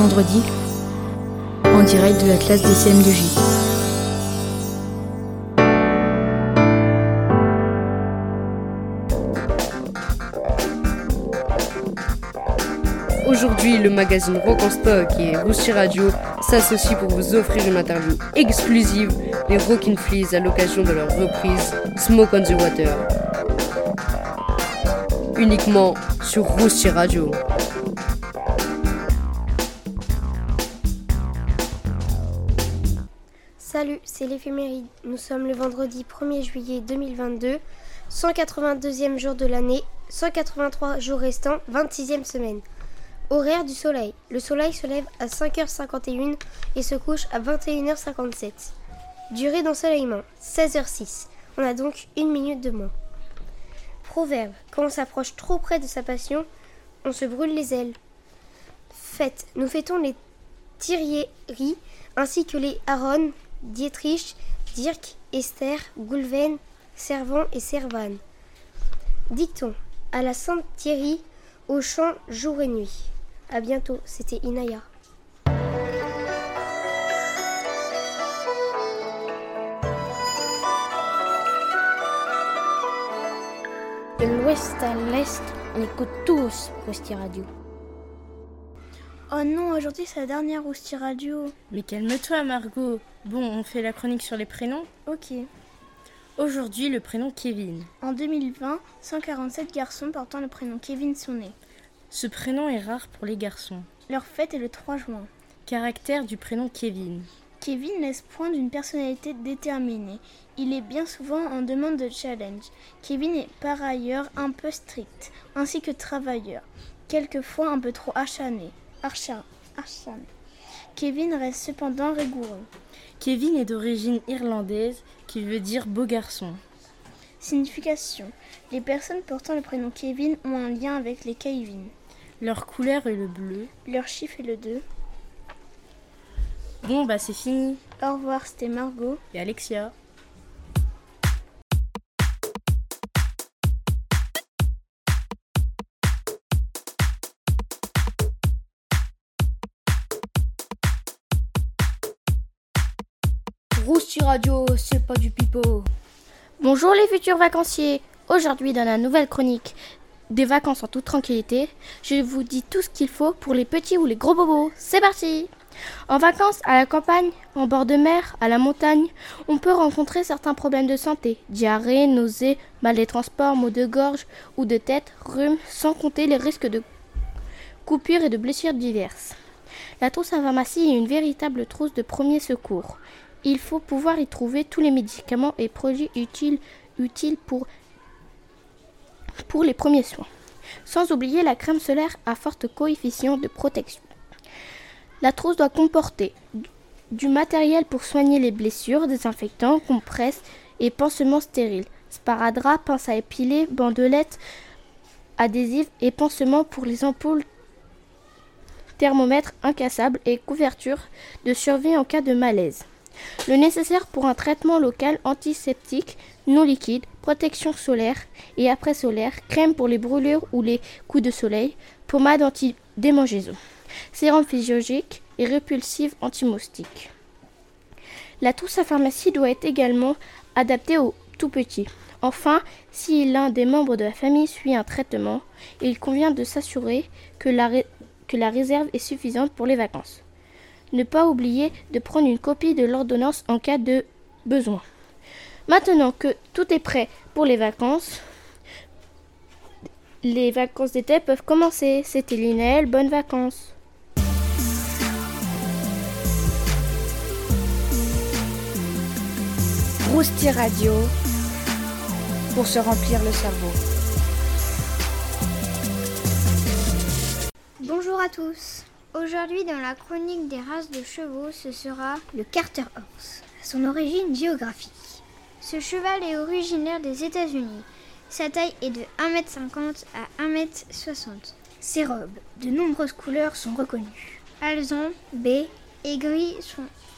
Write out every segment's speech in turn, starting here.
vendredis en direct de la classe des CM2J. Aujourd'hui, le magazine Rock en Stock et Roussi Radio s'associent pour vous offrir une interview exclusive des Rockin' Fleas à l'occasion de leur reprise Smoke on the Water. Uniquement sur Roussi Radio. Salut, c'est l'éphéméride. Nous sommes le vendredi 1er juillet 2022, 182e jour de l'année, 183 jours restants, 26e semaine. Horaire du soleil. Le soleil se lève à 5h51 et se couche à 21h57. Durée d'ensoleillement 16h06. On a donc une minute de moins. Proverbe. Quand on s'approche trop près de sa passion, on se brûle les ailes. Fête. Nous fêtons les Thierry ainsi que les Aaron, Dietrich, Dirk, Esther, Goulven, Servant et Servan. Dicton. À la Sainte Thierry, au champ jour et nuit. À bientôt, c'était Inaya. De l'ouest à l'est, on écoute tous Rousti Radio. Oh non, aujourd'hui c'est la dernière Rousti Radio. Mais calme-toi Margot. Bon, on fait la chronique sur les prénoms Ok. Aujourd'hui, le prénom Kevin. En 2020, 147 garçons portant le prénom Kevin sont nés. Ce prénom est rare pour les garçons. Leur fête est le 3 juin. Caractère du prénom Kevin. Kevin laisse point d'une personnalité déterminée. Il est bien souvent en demande de challenge. Kevin est par ailleurs un peu strict, ainsi que travailleur, quelquefois un peu trop acharné. Acharné. Kevin reste cependant rigoureux. Kevin est d'origine irlandaise, qui veut dire beau garçon. Signification. Les personnes portant le prénom Kevin ont un lien avec les Kevin. Leur couleur est le bleu. Leur chiffre est le 2. Bon, bah c'est fini. Au revoir, c'était Margot. Et Alexia. Rousti Radio, c'est pas du pipeau. Bonjour les futurs vacanciers. Aujourd'hui, dans la nouvelle chronique des vacances en toute tranquillité, je vous dis tout ce qu'il faut pour les petits ou les gros bobos. C'est parti En vacances, à la campagne, en bord de mer, à la montagne, on peut rencontrer certains problèmes de santé. Diarrhée, nausées, mal des transports, maux de gorge ou de tête, rhume, sans compter les risques de coupures et de blessures diverses. La trousse à pharmacie est une véritable trousse de premier secours. Il faut pouvoir y trouver tous les médicaments et produits utiles, pour les premiers soins. Sans oublier la crème solaire à forte coefficient de protection. La trousse doit comporter du matériel pour soigner les blessures, désinfectants, compresses et pansements stériles, sparadrap, pince à épiler, bandelettes adhésives et pansements pour les ampoules, thermomètre incassable et couverture de survie en cas de malaise. Le nécessaire pour un traitement local antiseptique non liquide, protection solaire et après-solaire, crème pour les brûlures ou les coups de soleil, pommade anti-démangeaison, sérum physiologique et répulsive anti-moustique. La trousse à pharmacie doit être également adaptée aux tout petits. Enfin, si l'un des membres de la famille suit un traitement, il convient de s'assurer que la, que la réserve est suffisante pour les vacances. Ne pas oublier de prendre une copie de l'ordonnance en cas de besoin. Maintenant que tout est prêt pour les vacances, les vacances d'été peuvent commencer. C'était Linel, bonnes vacances. Rousti Radio pour se remplir le cerveau. Bonjour à tous. Aujourd'hui, dans la chronique des races de chevaux, ce sera le Carter Horse, son origine géographique. Ce cheval est originaire des États-Unis. Sa taille est de 1m50 à 1m60. Ses robes, de nombreuses couleurs sont reconnues. Alzan, baie et gris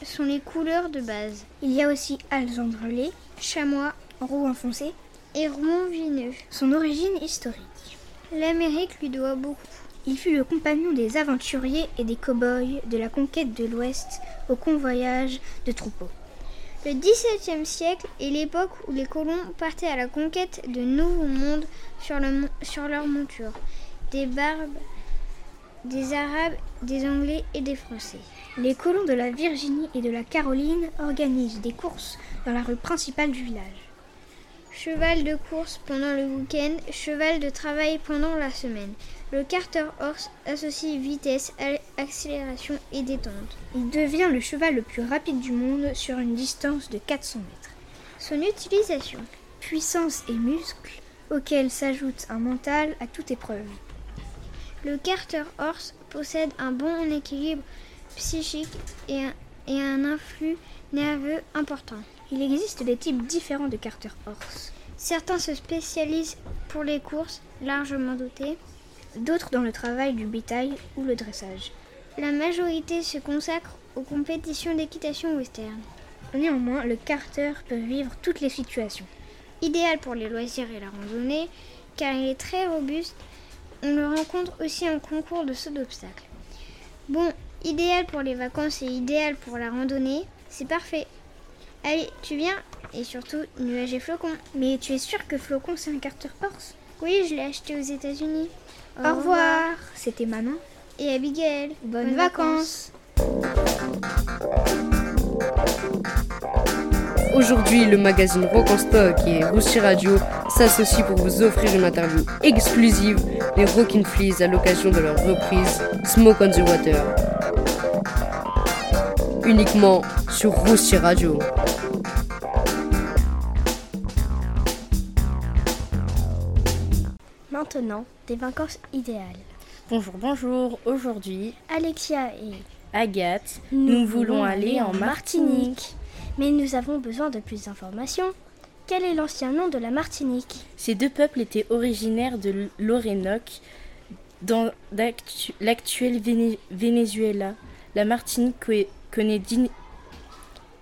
sont, les couleurs de base. Il y a aussi alzan brûlé, chamois, roux enfoncé et rond vineux. Son origine historique. L'Amérique lui doit beaucoup. Il fut le compagnon des aventuriers et des cow-boys de la conquête de l'Ouest au convoyage de troupeaux. Le XVIIe siècle est l'époque où les colons partaient à la conquête de nouveaux mondes sur, le, sur leur monture. Des Barbes, des Arabes, des Anglais et des Français. Les colons de la Virginie et de la Caroline organisent des courses dans la rue principale du village. Cheval de course pendant le week-end, cheval de travail pendant la semaine. Le Carter Horse associe vitesse, accélération et détente. Il devient le cheval le plus rapide du monde sur une distance de 400 mètres. Son utilisation, puissance et muscles, auxquels s'ajoute un mental à toute épreuve. Le Carter Horse possède un bon équilibre psychique et un, et un influx nerveux important. Il existe des types différents de Carter Horse. Certains se spécialisent pour les courses, largement dotées, d'autres dans le travail du bétail ou le dressage. La majorité se consacre aux compétitions d'équitation western. Néanmoins, le Carter peut vivre toutes les situations. Idéal pour les loisirs et la randonnée, car il est très robuste. On le rencontre aussi en concours de saut d'obstacles. Bon, idéal pour les vacances et idéal pour la randonnée, c'est parfait. Allez, tu viens Et surtout, nuage et flocon. Mais tu es sûr que flocon c'est un Carter Horse Oui, je l'ai acheté aux États-Unis. Au, revoir. C'était Manon. Et Abigail. Bonnes, vacances. Aujourd'hui, le magazine Rock en Stock et Roussi Radio s'associent pour vous offrir une interview exclusive des Rockin' Fleas à l'occasion de leur reprise Smoke on the Water. Uniquement sur Roussi Radio. Maintenant, des vacances idéales. Bonjour, bonjour. Aujourd'hui, Alexia et Agathe, nous, voulons aller en Martinique. Mais nous avons besoin de plus d'informations. Quel est l'ancien nom de la Martinique? Ces deux peuples étaient originaires de l'Orénoque, dans l'actuel Venezuela. La Martinique connaît,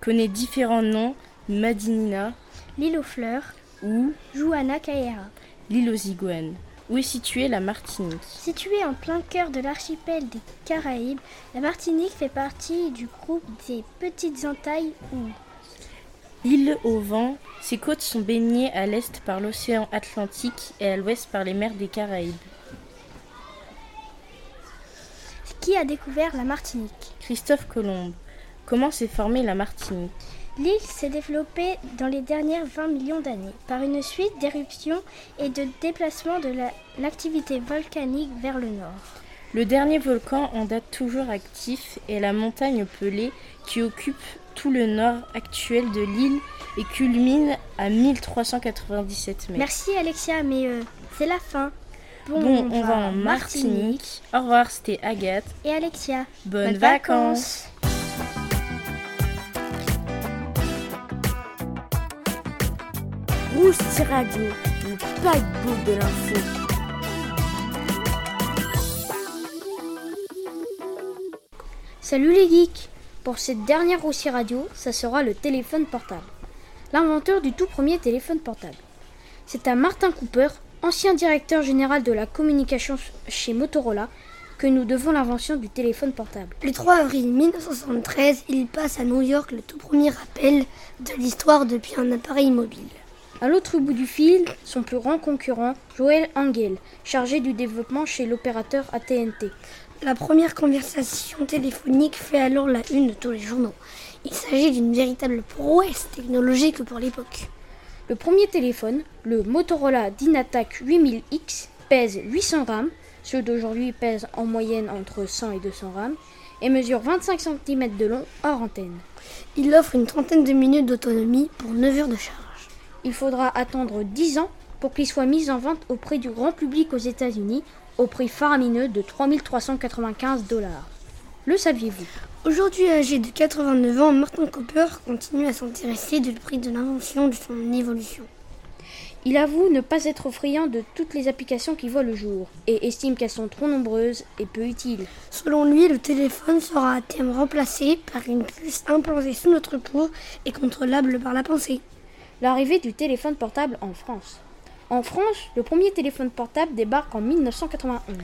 connaît différents noms Madinina, l'île aux fleurs ou Juana Caera, l'île aux iguanes. Où est située la Martinique Située en plein cœur de l'archipel des Caraïbes, la Martinique fait partie du groupe des Petites Entailles ou Île au vent, ses côtes sont baignées à l'est par l'océan Atlantique et à l'ouest par les mers des Caraïbes. Qui a découvert la Martinique? Christophe Colomb. Comment s'est formée la Martinique? L'île s'est développée dans les dernières 20 millions d'années par une suite d'éruptions et de déplacements de l'activité volcanique vers le nord. Le dernier volcan en date toujours actif est la montagne Pelée qui occupe tout le nord actuel de l'île et culmine à 1397 mètres. Merci Alexia, mais euh, c'est la fin. Bon, on, va, en Martinique. Au revoir, c'était Agathe. Et Alexia. Bonnes, vacances. Rousti Radio, le paquebot de l'info. Salut les geeks Pour cette dernière Rousti Radio, ça sera le téléphone portable. L'inventeur du tout premier téléphone portable. C'est à Martin Cooper, ancien directeur général de la communication chez Motorola, que nous devons l'invention du téléphone portable. Le 3 avril 1973, il passe à New York le tout premier appel de l'histoire depuis un appareil mobile. À l'autre bout du fil, son plus grand concurrent, Joel Engel, chargé du développement chez l'opérateur AT&T. La première conversation téléphonique fait alors la une de tous les journaux. Il s'agit d'une véritable prouesse technologique pour l'époque. Le premier téléphone, le Motorola Dynatac 8000X, pèse 800 grammes, ceux d'aujourd'hui pèsent en moyenne entre 100 et 200 grammes, et mesure 25 cm de long hors antenne. Il offre une trentaine de minutes d'autonomie pour 9 heures de charge. Il faudra attendre 10 ans pour qu'il soit mis en vente auprès du grand public aux États-Unis au prix faramineux de 3395 dollars. Le saviez-vous? Aujourd'hui âgé de 89 ans, Martin Cooper continue à s'intéresser du prix de l'invention de son évolution. Il avoue ne pas être friand de toutes les applications qui voient le jour et estime qu'elles sont trop nombreuses et peu utiles. Selon lui, le téléphone sera à terme remplacé par une puce implantée sous notre peau et contrôlable par la pensée. L'arrivée du téléphone portable en France. En France, le premier téléphone portable débarque en 1991.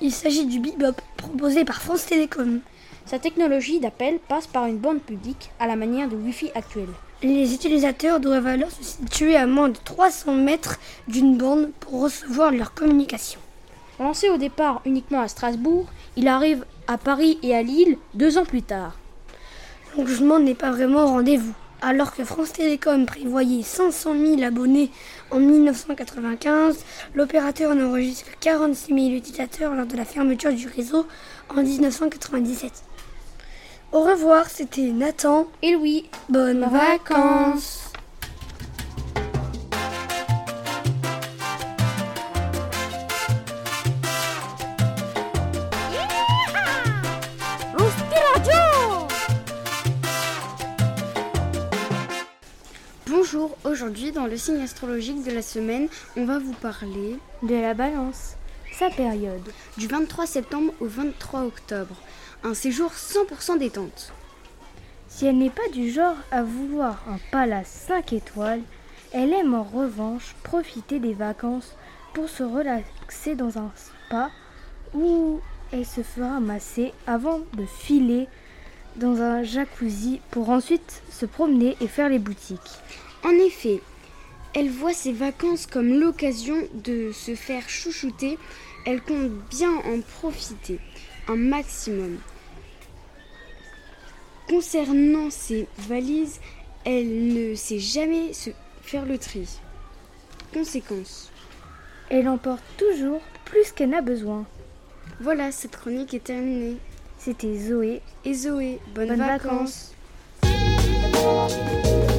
Il s'agit du bebop proposé par France Télécom. Sa technologie d'appel passe par une bande publique à la manière du Wi-Fi actuel. Les utilisateurs doivent alors se situer à moins de 300 mètres d'une bande pour recevoir leur communication. Lancé au départ uniquement à Strasbourg, il arrive à Paris et à Lille deux ans plus tard. L'engagement n'est pas vraiment au rendez-vous. Alors que France Télécom prévoyait 500 000 abonnés en 1995, l'opérateur n'enregistre que 46 000 utilisateurs lors de la fermeture du réseau en 1997. Au revoir, c'était Nathan et Louis. Bonnes vacances aujourd'hui dans le signe astrologique de la semaine, on va vous parler de la balance, sa période, du 23 septembre au 23 octobre, un séjour 100% détente. Si elle n'est pas du genre à vouloir un palace 5 étoiles, elle aime en revanche profiter des vacances pour se relaxer dans un spa où elle se fera masser avant de filer dans un jacuzzi pour ensuite se promener et faire les boutiques. En effet, elle voit ses vacances comme l'occasion de se faire chouchouter. Elle compte bien en profiter un maximum. Concernant ses valises, elle ne sait jamais se faire le tri. Conséquence. Elle emporte toujours plus qu'elle n'a besoin. Voilà, cette chronique est terminée. C'était Zoé. Et Zoé, bonnes, bonnes vacances. vacances.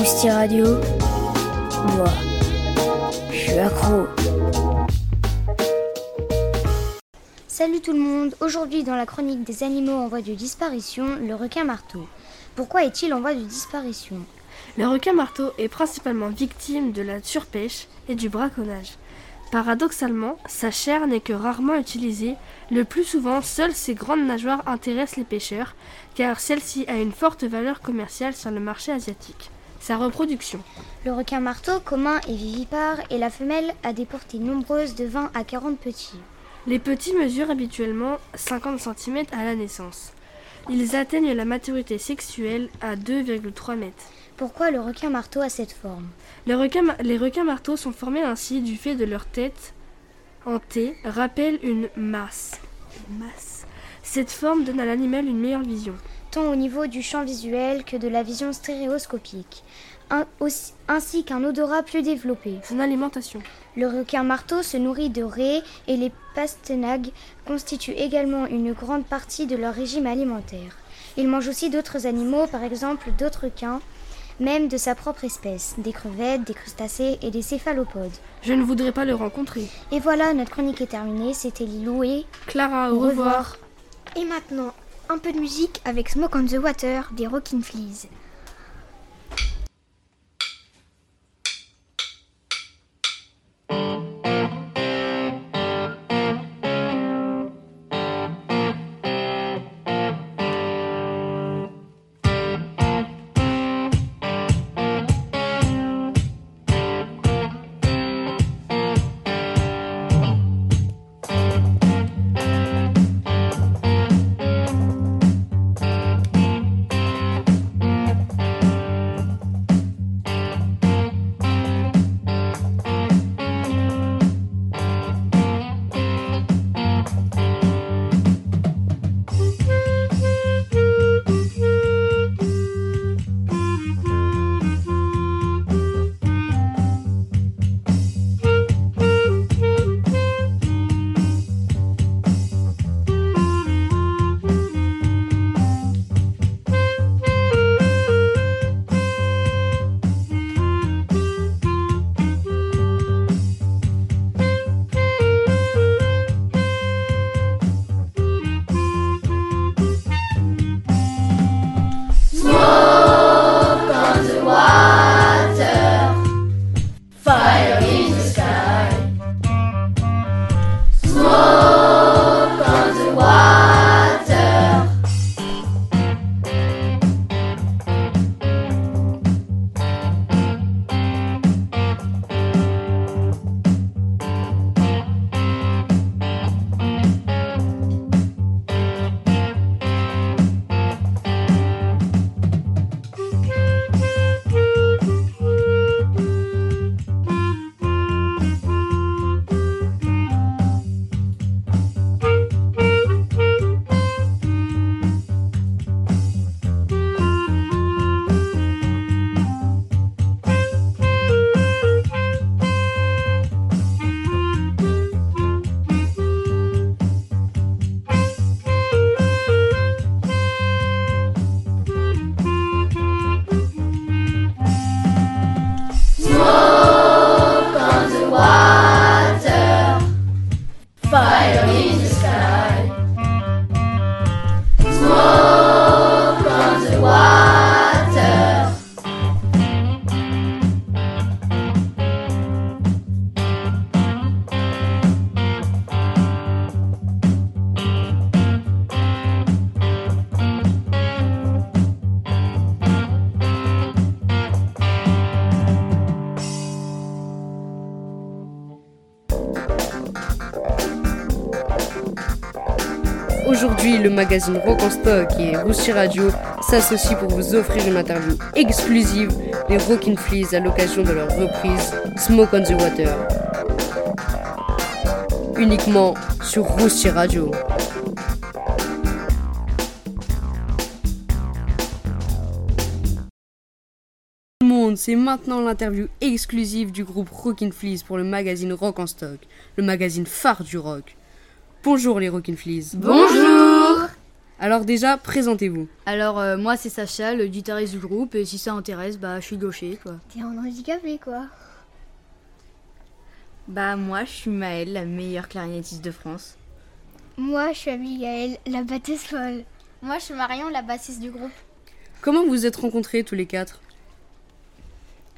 Rousti Radio, moi, je suis accro. Salut tout le monde, aujourd'hui dans la chronique des animaux en voie de disparition, le requin marteau. Pourquoi est-il en voie de disparition? Le requin marteau est principalement victime de la surpêche et du braconnage. Paradoxalement, sa chair n'est que rarement utilisée. Le plus souvent, seules ses grandes nageoires intéressent les pêcheurs, car celle-ci a une forte valeur commerciale sur le marché asiatique. Sa reproduction. Le requin marteau commun est vivipare et la femelle a des portées nombreuses de 20 à 40 petits. Les petits mesurent habituellement 50 cm à la naissance. Ils atteignent la maturité sexuelle à 2,3 mètres. Pourquoi le requin marteau a cette forme? Les requins, les requins marteaux sont formés ainsi du fait de leur tête en T rappelle une masse. masse. Cette forme donne à l'animal une meilleure vision. Tant au niveau du champ visuel que de la vision stéréoscopique, un, aussi, ainsi qu'un odorat plus développé. Son alimentation. Le requin marteau se nourrit de raies et les pastenagues constituent également une grande partie de leur régime alimentaire. Il mange aussi d'autres animaux, par exemple d'autres requins, même de sa propre espèce, des crevettes, des crustacés et des céphalopodes. Je ne voudrais pas le rencontrer. Et voilà, notre chronique est terminée. C'était Lilou et Clara, au, revoir. Et maintenant, un peu de musique avec Smoke on the Water des Rockin' Fleas. Aujourd'hui, le magazine Rock en Stock et Roussi Radio s'associent pour vous offrir une interview exclusive des Rockin' Fleas à l'occasion de leur reprise Smoke on the Water. Uniquement sur Roussi Radio. C'est maintenant l'interview exclusive du groupe Rockin' Fleas pour le magazine Rock en Stock, le magazine phare du rock. Bonjour les Rockin' Fleas. Bonjour Alors déjà, présentez-vous. Alors euh, moi c'est Sacha, le guitariste du groupe, et si ça intéresse, bah je suis gaucher quoi. T'es en handicapé quoi. Bah moi je suis Maëlle, la meilleure clarinettiste de France. Moi je suis Abigail, la batteuse folle. Moi je suis Marion, la bassiste du groupe. Comment vous êtes rencontrés tous les quatre?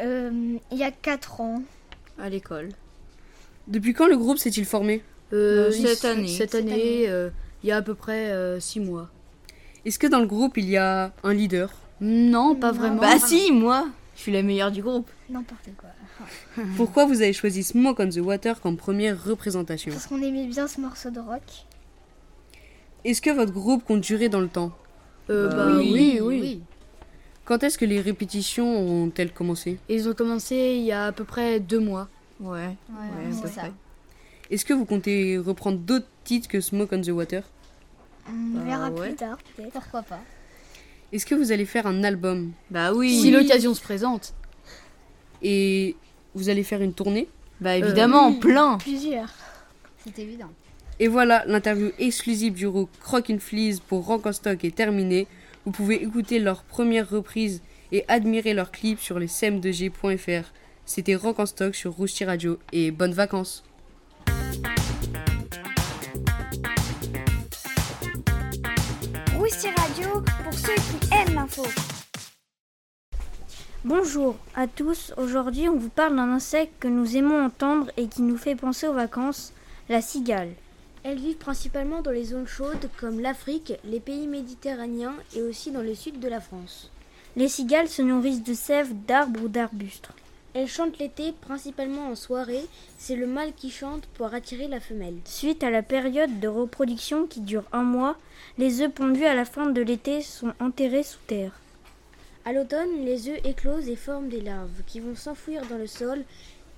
Euh, il y a 4 ans. À l'école. Depuis quand le groupe s'est-il formé? Euh, cette année. Cette Cette année, euh, il y a à peu près 6 mois. Est-ce que dans le groupe il y a un leader? Non, pas Non. vraiment. Bah si, moi Je suis la meilleure du groupe. N'importe quoi. Pourquoi vous avez choisi Smoke on the Water comme première représentation? Parce qu'on aimait bien ce morceau de rock. Est-ce que votre groupe compte durer dans le temps? Euh, Bah oui, oui, oui, Quand est-ce que les répétitions ont-elles commencé? Ils ont commencé il y a à peu près 2 mois. Ouais. Ouais, peu c'est ça. Est-ce que vous comptez reprendre d'autres titres que Smoke on the Water? On Bah verra ouais. plus tard peut-être. Pourquoi pas Est-ce que vous allez faire un album? Bah oui. Si l'occasion se présente. et vous allez faire une tournée? Bah évidemment, plein. Plusieurs. C'est évident. Et voilà, l'interview exclusive du groupe Crock and Fleas pour Rock en Stock est terminée. Vous pouvez écouter leur première reprise et admirer leurs clips sur les cm2g.fr. C'était Rock en Stock sur Rousti Radio et bonnes vacances ceux qui aiment l'info. Bonjour à tous, aujourd'hui on vous parle d'un insecte que nous aimons entendre et qui nous fait penser aux vacances, la cigale. Elles vivent principalement dans les zones chaudes comme l'Afrique, les pays méditerranéens et aussi dans le sud de la France. Les cigales se nourrissent de sève, d'arbres ou d'arbustes. Elles chantent l'été, principalement en soirée, c'est le mâle qui chante pour attirer la femelle. Suite à la période de reproduction qui dure un mois, les œufs pondus à la fin de l'été sont enterrés sous terre. À l'automne, les œufs éclosent et forment des larves qui vont s'enfouir dans le sol.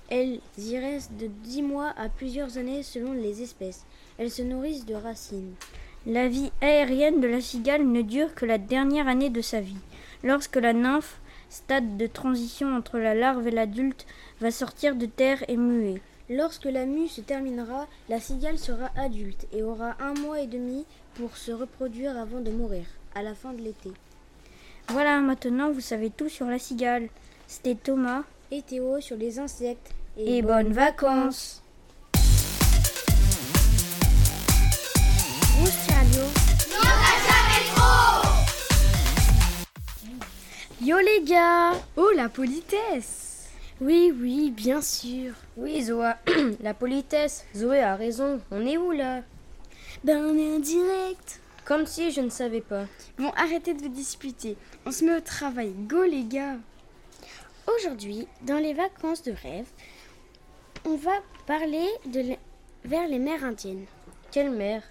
Elles y restent de 10 mois à plusieurs années selon les espèces. Elles se nourrissent de racines. La vie aérienne de la cigale ne dure que la dernière année de sa vie. Lorsque la nymphe, stade de transition entre la larve et l'adulte, va sortir de terre et muer. Lorsque la mue se terminera, la cigale sera adulte et aura un mois et demi pour se reproduire avant de mourir, à la fin de l'été. Voilà, maintenant vous savez tout sur la cigale. C'était Thomas et Théo sur les insectes. Et, bonnes vacances Rouge Radio. Yo les gars Oh, la politesse Oui, oui, bien sûr. Oui, Zoa, la politesse. Zoé a raison. On est où là? Ben, on est en direct Comme si je ne savais pas. Bon, arrêtez de vous disputer. On se met au travail. Go, les gars Aujourd'hui, dans les vacances de rêve, on va parler de vers les mers indiennes. Quelle mer?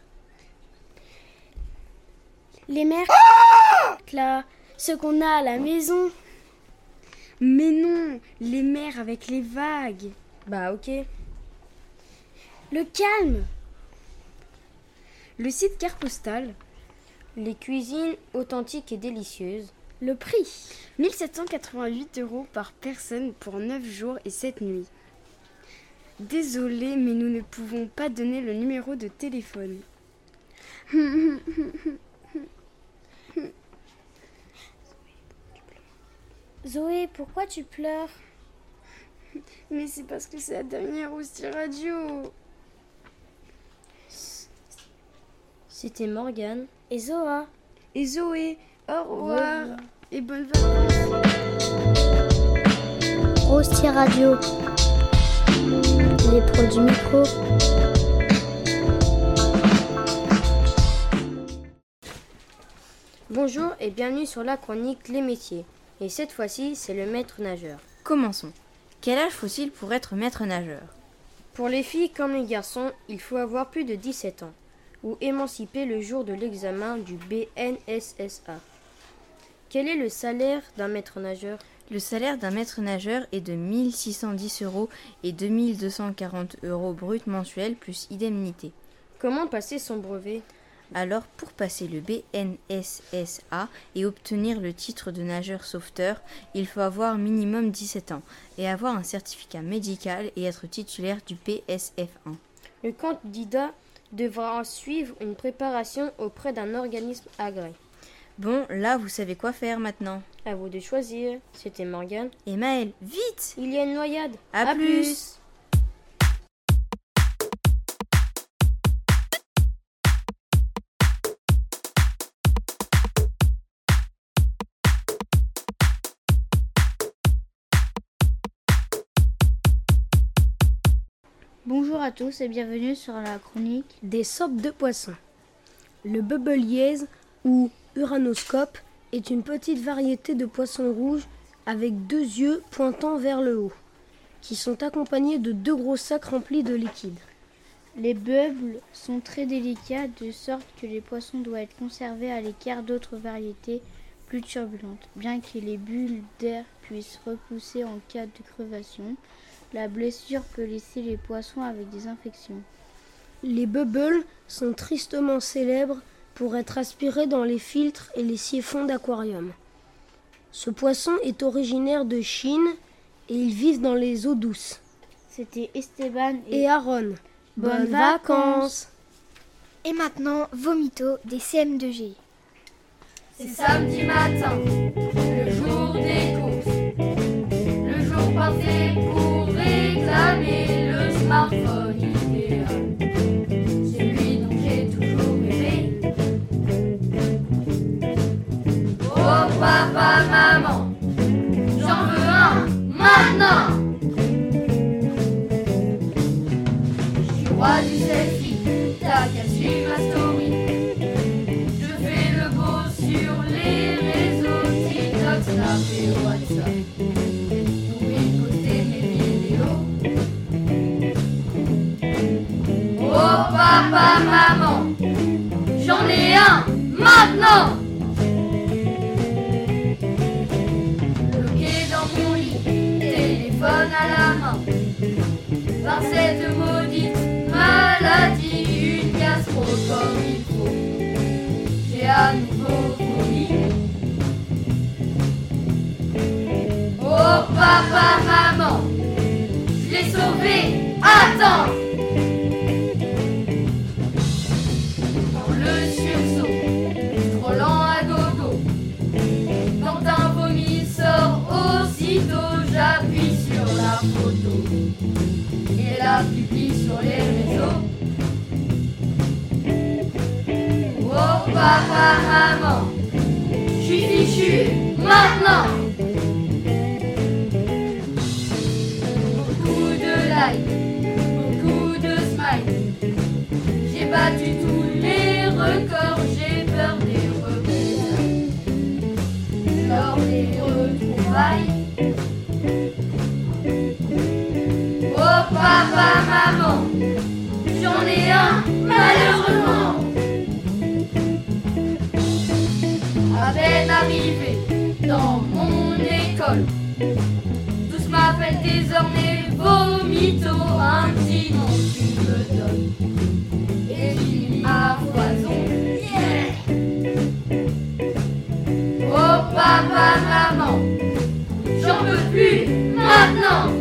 Les mers... là, ceux qu'on a à la maison. Mais non, les mers avec les vagues. Bah ok. Le calme. Le site carte postale. Les cuisines authentiques et délicieuses. Le prix 1788 euros par personne pour 9 jours et 7 nuits. Désolé, mais nous ne pouvons pas donner le numéro de téléphone. Zoé, pourquoi tu pleures Mais c'est parce que c'est la dernière aussi radio. C'était Morgane et Zoa. Et Zoé, au revoir. Et bonnes vacances. Rosti Radio. Les pros du micro. Bonjour et bienvenue sur la chronique Les métiers. Et cette fois-ci, c'est le maître nageur. Commençons. Quel âge faut-il pour être maître nageur? Pour les filles comme les garçons, il faut avoir plus de 17 ans. ou émancipé le jour de l'examen du BNSSA. Quel est le salaire d'un maître nageur? Le salaire d'un maître nageur est de 1610 euros et 2240 euros brut mensuels plus indemnité. Comment passer son brevet? Alors, pour passer le BNSSA et obtenir le titre de nageur sauveteur, il faut avoir minimum 17 ans et avoir un certificat médical et être titulaire du PSF1. Le candidat devra suivre une préparation auprès d'un organisme agréé. Bon, là, vous savez quoi faire maintenant. À vous de choisir. C'était Morgane. Et Maël, vite Il y a une noyade. À, plus. Bonjour à tous et bienvenue sur la chronique des sopes de poissons. Le bubbliese ou uranoscope est une petite variété de poissons rouges avec deux yeux pointant vers le haut, qui sont accompagnés de deux gros sacs remplis de liquide. Les bubbles sont très délicats de sorte que les poissons doivent être conservés à l'écart d'autres variétés plus turbulentes. Bien que les bulles d'air puissent repousser en cas de crevation, la blessure peut laisser les poissons avec des infections. Les bubbles sont tristement célèbres pour être aspirés dans les filtres et les siphons d'aquarium. Ce poisson est originaire de Chine et ils vivent dans les eaux douces. C'était Esteban et, et Aaron. Bonnes, vacances Et maintenant, Vomito des CM2G. C'est samedi matin, le smartphone maman, je suis fichu maintenant. Beaucoup de likes, beaucoup de smiles. J'ai battu tous les records, j'ai peur des représailles. Lors des retrouvailles. Oh papa, maman, malheureusement. À peine arrivé dans mon école, tous m'appellent désormais Vomito, un petit nom tu me donnes. Et j'y à foison, yeah. Oh papa, maman, j'en peux plus maintenant.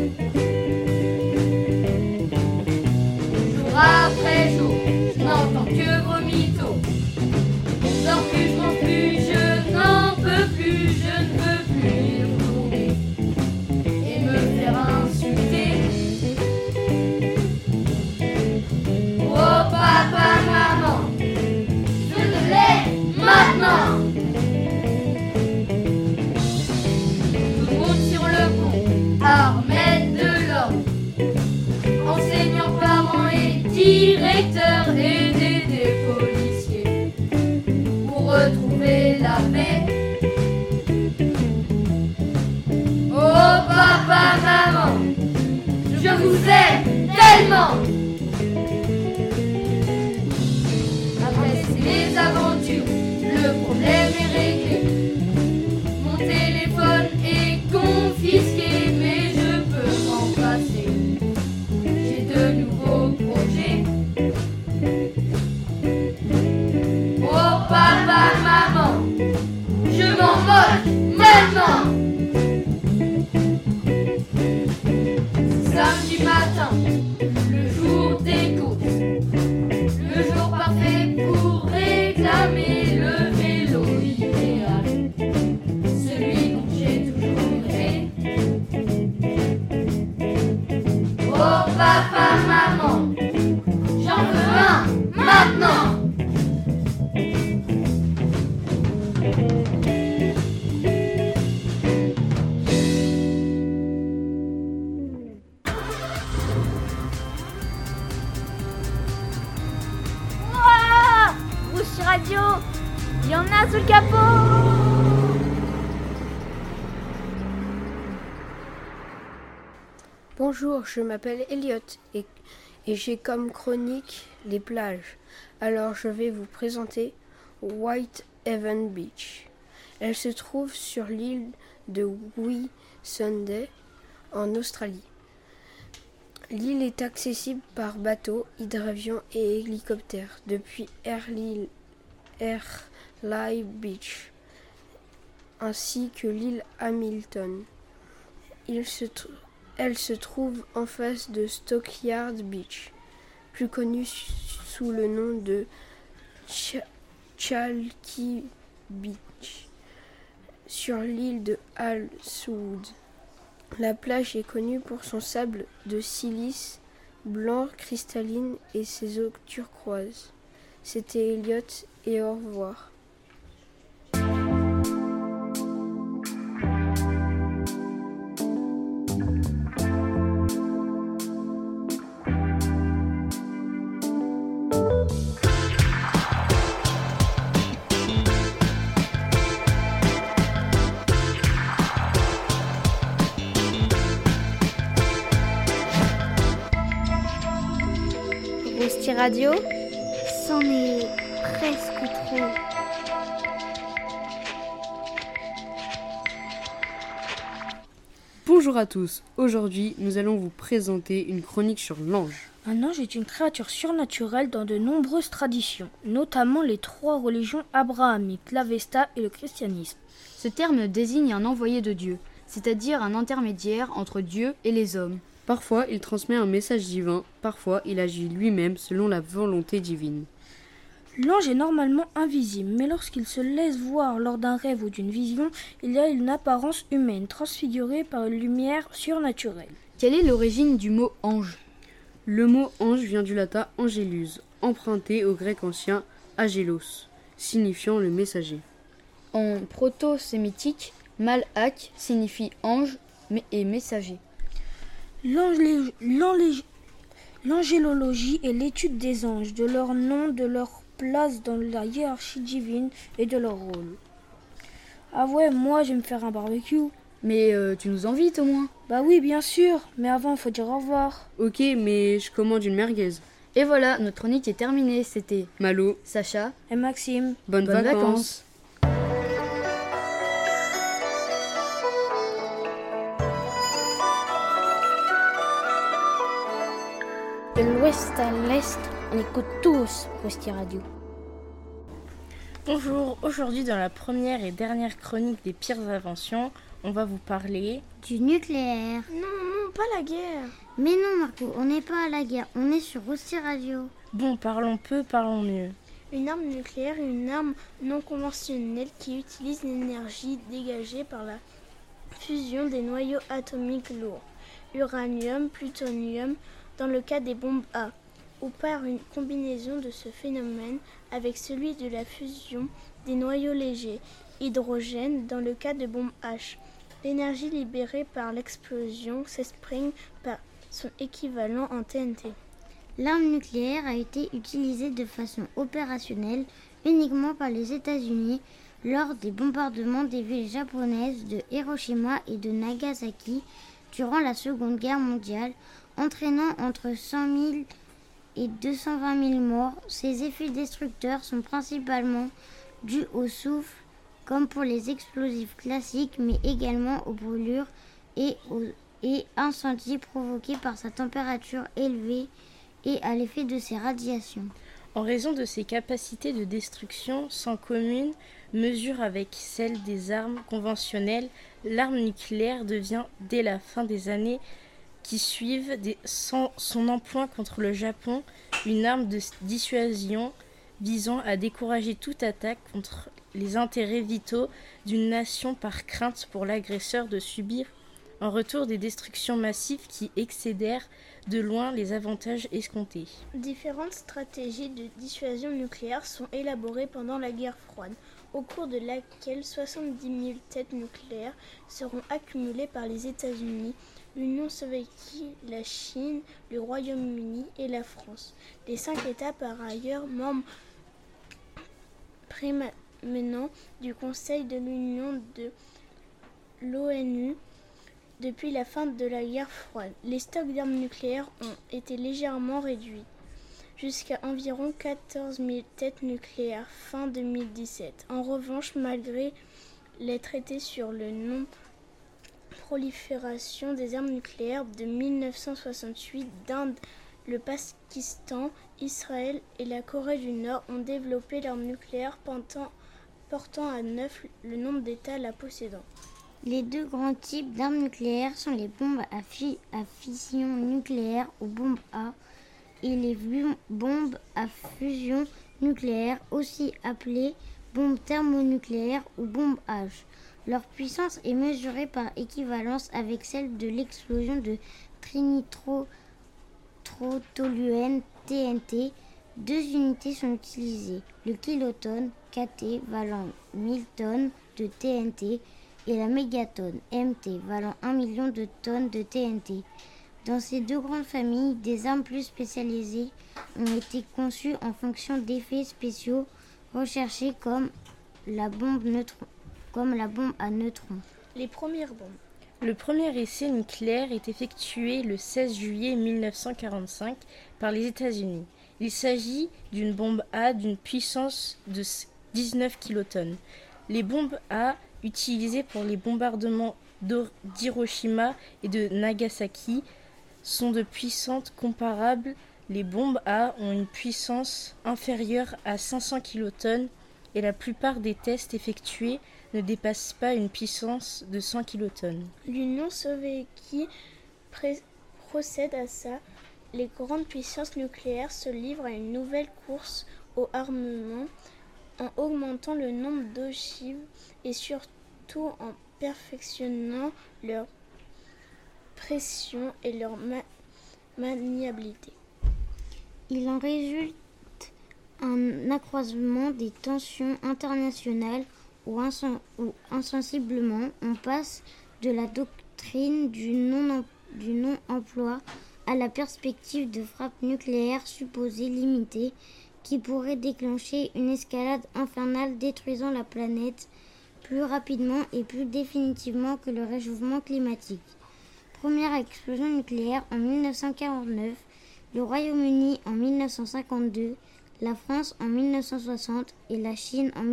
Radio, y en a sous le capot Bonjour, je m'appelle Elliot et, et j'ai comme chronique les plages. Alors je vais vous présenter White Heaven Beach. Elle se trouve sur l'île de Whitsunday en Australie. L'île est accessible par bateau, hydravion et hélicoptère depuis Airlie Beach ainsi que l'île Hamilton. Elle se trouve en face de Stockyard Beach, plus connu sous le nom de Chalky Beach, sur l'île de Halswood. La plage est connue pour son sable de silice blanc cristalline et ses eaux turquoises. C'était Elliot et au revoir. Radio, C'en est presque trop. Bonjour à tous, aujourd'hui nous allons vous présenter une chronique sur l'ange. Un ange est une créature surnaturelle dans de nombreuses traditions, notamment les trois religions abrahamiques, l'Avesta et le christianisme. Ce terme désigne un envoyé de Dieu, c'est-à-dire un intermédiaire entre Dieu et les hommes. Parfois il transmet un message divin, parfois il agit lui-même selon la volonté divine. L'ange est normalement invisible, mais lorsqu'il se laisse voir lors d'un rêve ou d'une vision, il a une apparence humaine, transfigurée par une lumière surnaturelle. Quelle est l'origine du mot ange? Le mot ange vient du latin angelus, emprunté au grec ancien agelos, signifiant le messager. En proto-sémitique, malak signifie ange mais- et messager. L'angé- l'angé- L'angélologie est l'étude des anges, de leur nom, de leur place dans la hiérarchie divine et de leur rôle. Ah ouais, moi je vais me faire un barbecue. Mais euh, tu nous invites au moins Bah oui, bien sûr, mais avant faut dire au revoir. Ok, mais je commande une merguez. Et voilà, notre chronique est terminée. C'était Malo, Sacha Et Maxime, bonnes, Bonnes vacances. De l'ouest à l'est, on écoute tous Rousti Radio. Bonjour, aujourd'hui dans la première et dernière chronique des pires inventions, on va vous parler Du nucléaire. Non, non, pas la guerre. Mais non, Marco, on n'est pas à la guerre, on est sur Rossi Radio. Bon, parlons peu, parlons mieux. Une arme nucléaire est une arme non conventionnelle qui utilise l'énergie dégagée par la fusion des noyaux atomiques lourds, uranium, plutonium, dans le cas des bombes A, ou par une combinaison de ce phénomène avec celui de la fusion des noyaux légers, hydrogène, dans le cas de bombes H. L'énergie libérée par l'explosion s'exprime par son équivalent en TNT. L'arme nucléaire a été utilisée de façon opérationnelle uniquement par les États-Unis lors des bombardements des villes japonaises de Hiroshima et de Nagasaki durant la Seconde Guerre mondiale, entraînant entre 100 000 et 220 000 morts. Ces effets destructeurs sont principalement dus au souffle, comme pour les explosifs classiques, mais également aux brûlures et aux incendies provoqués par sa température élevée et à l'effet de ses radiations. En raison de ses capacités de destruction sans commune mesure avec celle des armes conventionnelles, l'arme nucléaire devient, dès la fin des années qui suivent son emploi contre le Japon, une arme de dissuasion visant à décourager toute attaque contre les intérêts vitaux d'une nation par crainte pour l'agresseur de subir en retour des destructions massives qui excédèrent de loin les avantages escomptés. Différentes stratégies de dissuasion nucléaire sont élaborées pendant la guerre froide, au cours de laquelle 70 000 têtes nucléaires seront accumulées par les États-Unis, l'Union soviétique, la Chine, le Royaume-Uni et la France. Les cinq États par ailleurs membres menant du Conseil de l'Union de l'ONU depuis la fin de la guerre froide. Les stocks d'armes nucléaires ont été légèrement réduits jusqu'à environ 14 000 têtes nucléaires fin 2017. En revanche, malgré les traités sur le non-prolifération des armes nucléaires de 1968 d'Inde, le Pakistan, Israël et la Corée du Nord ont développé l'arme nucléaire portant, portant à neuf le nombre d'États la possédant. Les deux grands types d'armes nucléaires sont les bombes à, à fission nucléaire ou bombes A et les bombes à fusion nucléaire, aussi appelées bombes thermonucléaires ou bombes H. Leur puissance est mesurée par équivalence avec celle de l'explosion de trinitrotoluène TNT. Deux unités sont utilisées, le kilotonne KT valant 1000 tonnes de TNT et la mégatonne MT valant 1 million de tonnes de TNT. Dans ces deux grandes familles, des armes plus spécialisées ont été conçues en fonction d'effets spéciaux recherchés comme la bombe, neutron, comme la bombe à neutrons. Les premières bombes. Le premier essai nucléaire est effectué le 16 juillet 1945 par les États-Unis. Il s'agit d'une bombe A d'une puissance de 19 kilotonnes. Les bombes A utilisées pour les bombardements d'Hiroshima et de Nagasaki sont de puissance comparable. Les bombes A ont une puissance inférieure à 500 kilotonnes et la plupart des tests effectués ne dépassent pas une puissance de 100 kilotonnes. L'Union soviétique procède à ça. Les grandes puissances nucléaires se livrent à une nouvelle course au armement en augmentant le nombre d'ogives et surtout en perfectionnant leur pression et leur ma- maniabilité. Il en résulte un accroissement des tensions internationales où insensiblement on passe de la doctrine du non- du non-emploi à la perspective de frappes nucléaires supposées limitées qui pourraient déclencher une escalade infernale détruisant la planète plus rapidement et plus définitivement que le réchauffement climatique. Première explosion nucléaire en 1949, le Royaume-Uni en 1952, la France en 1960 et la Chine en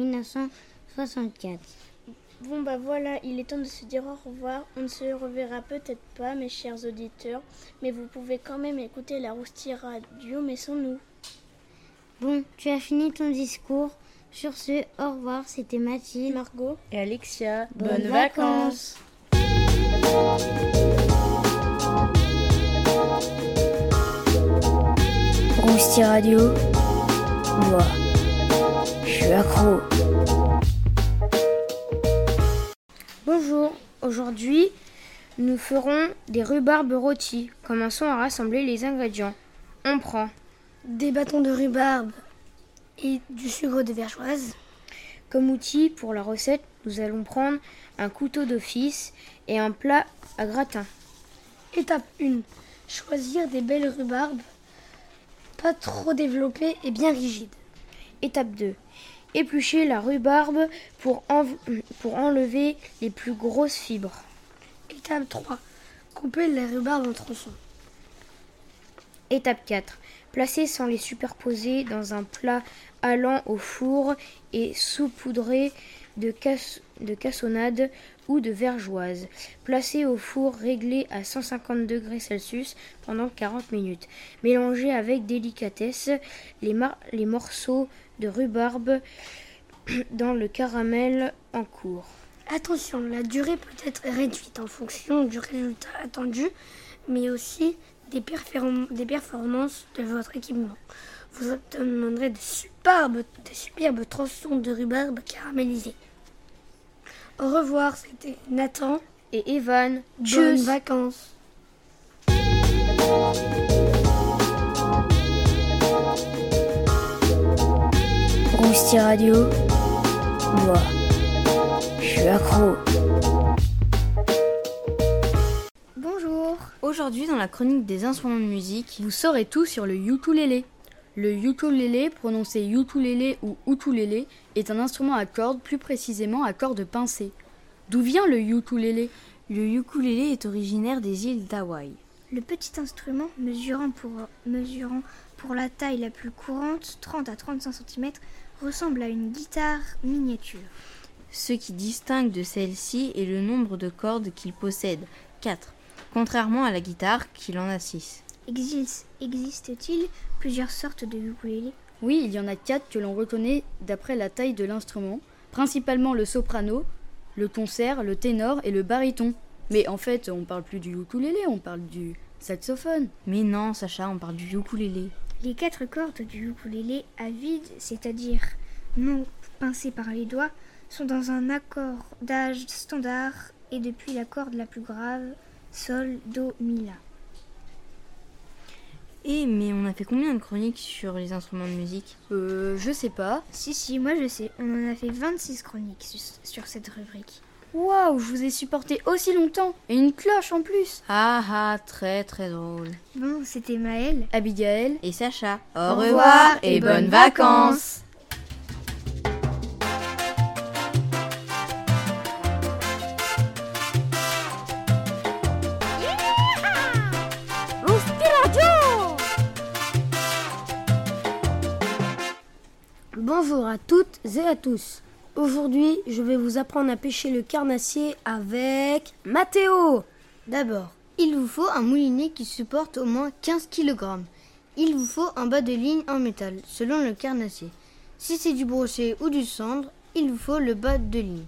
1964. Bon bah voilà, il est temps de se dire au revoir. On ne se reverra peut-être pas, mes chers auditeurs, mais vous pouvez quand même écouter la Roustille Radio, mais sans nous. Bon, tu as fini ton discours. Sur ce, au revoir, c'était Mathilde, Margot et Alexia. Bonnes Bonnes vacances. Rousti Radio, moi, je suis accro. Bonjour, aujourd'hui nous ferons des rhubarbes rôtis. Commençons à rassembler les ingrédients. On prend Des bâtons de rhubarbe et du sucre de vergeoise. comme outil pour la recette, nous allons prendre un couteau d'office et un plat à gratin. Étape 1. Choisir des belles rhubarbes, pas trop développées et bien rigides. Étape 2. Éplucher la rhubarbe pour, enlever les plus grosses fibres. Étape 3. Couper les rhubarbes en tronçons. Étape 4. Placer sans les superposer dans un plat allant au four et saupoudrer de, cassonade ou de vergeoise. Placer au four réglé à 150 degrés Celsius pendant 40 minutes. Mélanger avec délicatesse les morceaux de rhubarbe dans le caramel en cours. Attention, la durée peut être réduite en fonction du résultat attendu, mais aussi des, perform- des performances de votre équipement. Vous obtiendrez des superbes, des superbes tronçons de rhubarbe caramélisés. Au revoir, c'était Nathan et Evan. Bonnes vacances. Radio, moi, je suis accro. Bonjour. Aujourd'hui, dans la chronique des instruments de musique, Vous saurez tout sur le ukulélé. Le ukulélé, prononcé ukulélé ou ukulélé, est un instrument à cordes, plus précisément à cordes pincées. D'où vient le ukulélé? Le ukulélé est originaire des îles d'Hawaï. Le petit instrument, mesurant pour, mesurant pour la taille la plus courante, 30 à 35 cm, ressemble à une guitare miniature. Ce qui distingue de celle-ci est le nombre de cordes qu'il possède, 4, contrairement à la guitare qui en a 6. Existe- Existe-t-il plusieurs sortes de ukulélé Oui, il y en a quatre que l'on reconnaît d'après la taille de l'instrument, principalement le soprano, le concert, le ténor et le baryton. Mais en fait, on parle plus du ukulélé, on parle du saxophone. Mais non, Sacha, on parle du ukulélé. Les quatre cordes du ukulélé à vide, c'est-à-dire non pincées par les doigts, sont dans un accordage standard et depuis la corde la plus grave, sol, do, mi, la. Et mais on a fait combien de chroniques sur les instruments de musique? Euh, je sais pas. Si, si, moi je sais, on en a fait 26 chroniques sur cette rubrique. Waouh, je vous ai supporté aussi longtemps Et une cloche en plus Ah ah, très très drôle. Bon, c'était Maëlle. Abigail. Et Sacha. Au revoir et bonnes vacances. Bonjour à toutes et à tous. Aujourd'hui, je vais vous apprendre à pêcher le carnassier avec Mathéo. D'abord, il vous faut un moulinet qui supporte au moins 15 kg. Il vous faut un bas de ligne en métal, selon le carnassier. Si c'est du brochet ou du cendre, il vous faut le bas de ligne.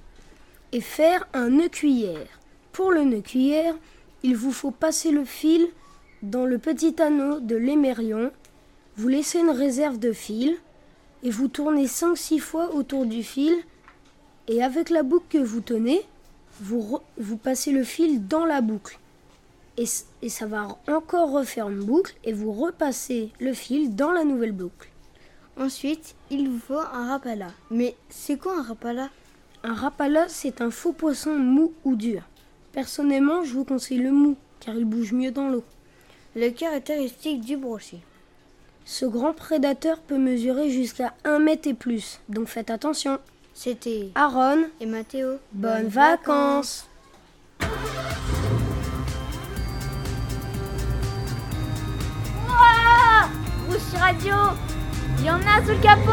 Et faire un nœud cuillère. Pour le nœud cuillère, il vous faut passer le fil dans le petit anneau de l'émerion. Vous laissez une réserve de fil et vous tournez 5-6 fois autour du fil. Et avec la boucle que vous tenez, vous, vous passez le fil dans la boucle. Et, et ça va encore refaire une boucle et vous repassez le fil dans la nouvelle boucle. Ensuite, il vous faut un rapala. Mais c'est quoi un rapala? Un rapala, c'est un faux poisson mou ou dur. Personnellement, je vous conseille le mou, car il bouge mieux dans l'eau. Les caractéristiques du brochet. Ce grand prédateur peut mesurer jusqu'à 1 mètre et plus, donc faites attention. C'était Aaron et Mathéo. Bonnes vacances Ouah Roussi Radio Il y en a sous le capot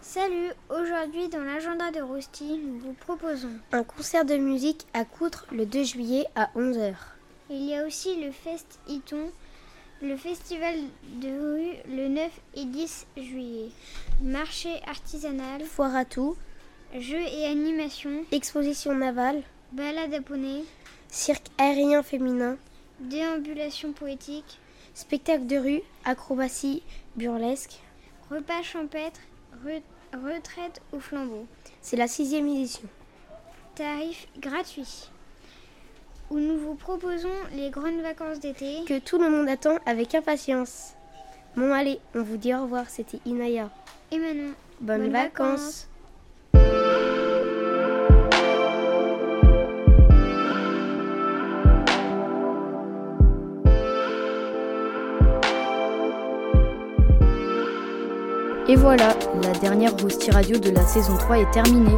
Salut, aujourd'hui dans l'agenda de Rosti, nous vous proposons. Un concert de musique à Coutre le 2 juillet à 11h. Il y a aussi le Fest Iton, le festival de rue le 9 et 10 juillet. Marché artisanal, Foire à tout, jeux et animations, exposition navale, balade à poney, cirque aérien féminin, déambulation poétique, spectacle de rue, acrobatie, burlesque. repas champêtre, re- retraite au flambeau. C'est la sixième édition. Tarif gratuit. Où nous vous proposons les grandes vacances d'été. Que tout le monde attend avec impatience. Bon allez, on vous dit au revoir, c'était Inaya. Et Manon. Bonnes, Bonnes vacances. Et voilà, la dernière Rosti Radio de la saison 3 est terminée.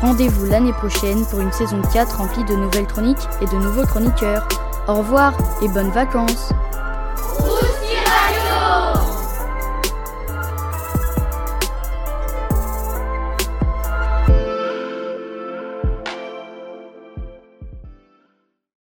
Rendez-vous l'année prochaine pour une saison 4 remplie de nouvelles chroniques et de nouveaux chroniqueurs. Au revoir et bonnes vacances